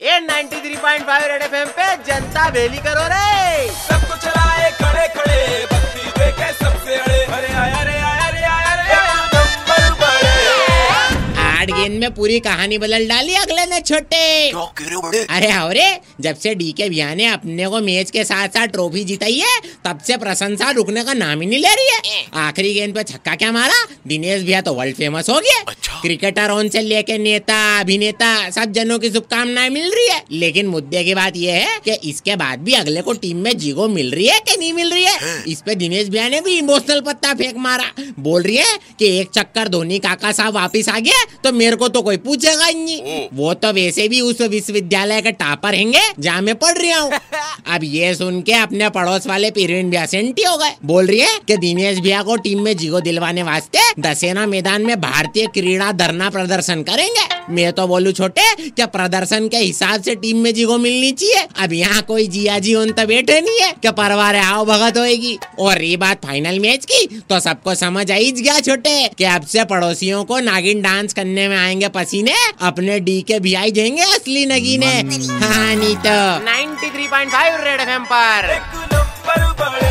ए 93.5 red FM पे जनता बेली करो रे। गेंद में पूरी कहानी बदल डाली अगले ने छोटे। अरे अरे जब से डी के भैया ने अपने को मैच के साथ साथ ट्रॉफी जिताई है तब से प्रशंसा रुकने का नाम ही नहीं ले रही है। आखिरी गेंद पे छक्का क्या मारा? दिनेश भैया तो वर्ल्ड फ़ेमस हो गया अच्छा। क्रिकेटर ऑन से लेके नेता अभिनेता सब जनों की शुभकामनाएँ मिल रही है। लेकिन मुद्दे की बात यह है कि इसके बाद भी अगले को टीम में जीगो मिल रही है कि नहीं मिल रही है? इस पे दिनेश भैया ने भी इमोशनल पत्ता फेंक मारा। बोल रही है कि एक चक्कर धोनी काका साहब वापिस आ गया तो मेरे को तो कोई पूछेगा ही नहीं। वो तो वैसे भी उस विश्वविद्यालय का टापर हैंगे जहाँ मैं पढ़ रहा हूँ। अब ये सुन के अपने पड़ोस वाले पीरवीन भैया सेंटी हो गए। बोल रही है कि दिनेश भैया को टीम में जीगो दिलवाने वास्ते दसेना मैदान में भारतीय क्रीड़ा धरना प्रदर्शन करेंगे। मैं तो बोलू छोटे क्या प्रदर्शन के हिसाब से टीम में जीगो मिलनी चाहिए? अब यहाँ कोई जिया जी उन तो बैठे नहीं है क्या परवार आओ भगत होएगी? और ये बात फाइनल मैच की तो सबको समझ आई गया छोटे कि अब से पड़ोसियों को नागिन डांस करने में आएँगे पसीने अपने डी के भी आई जाएँगे असली नगीने। हाँ नहीं तो। 93.5 थ्री पॉइंट फाइव बड़े बजाते रहो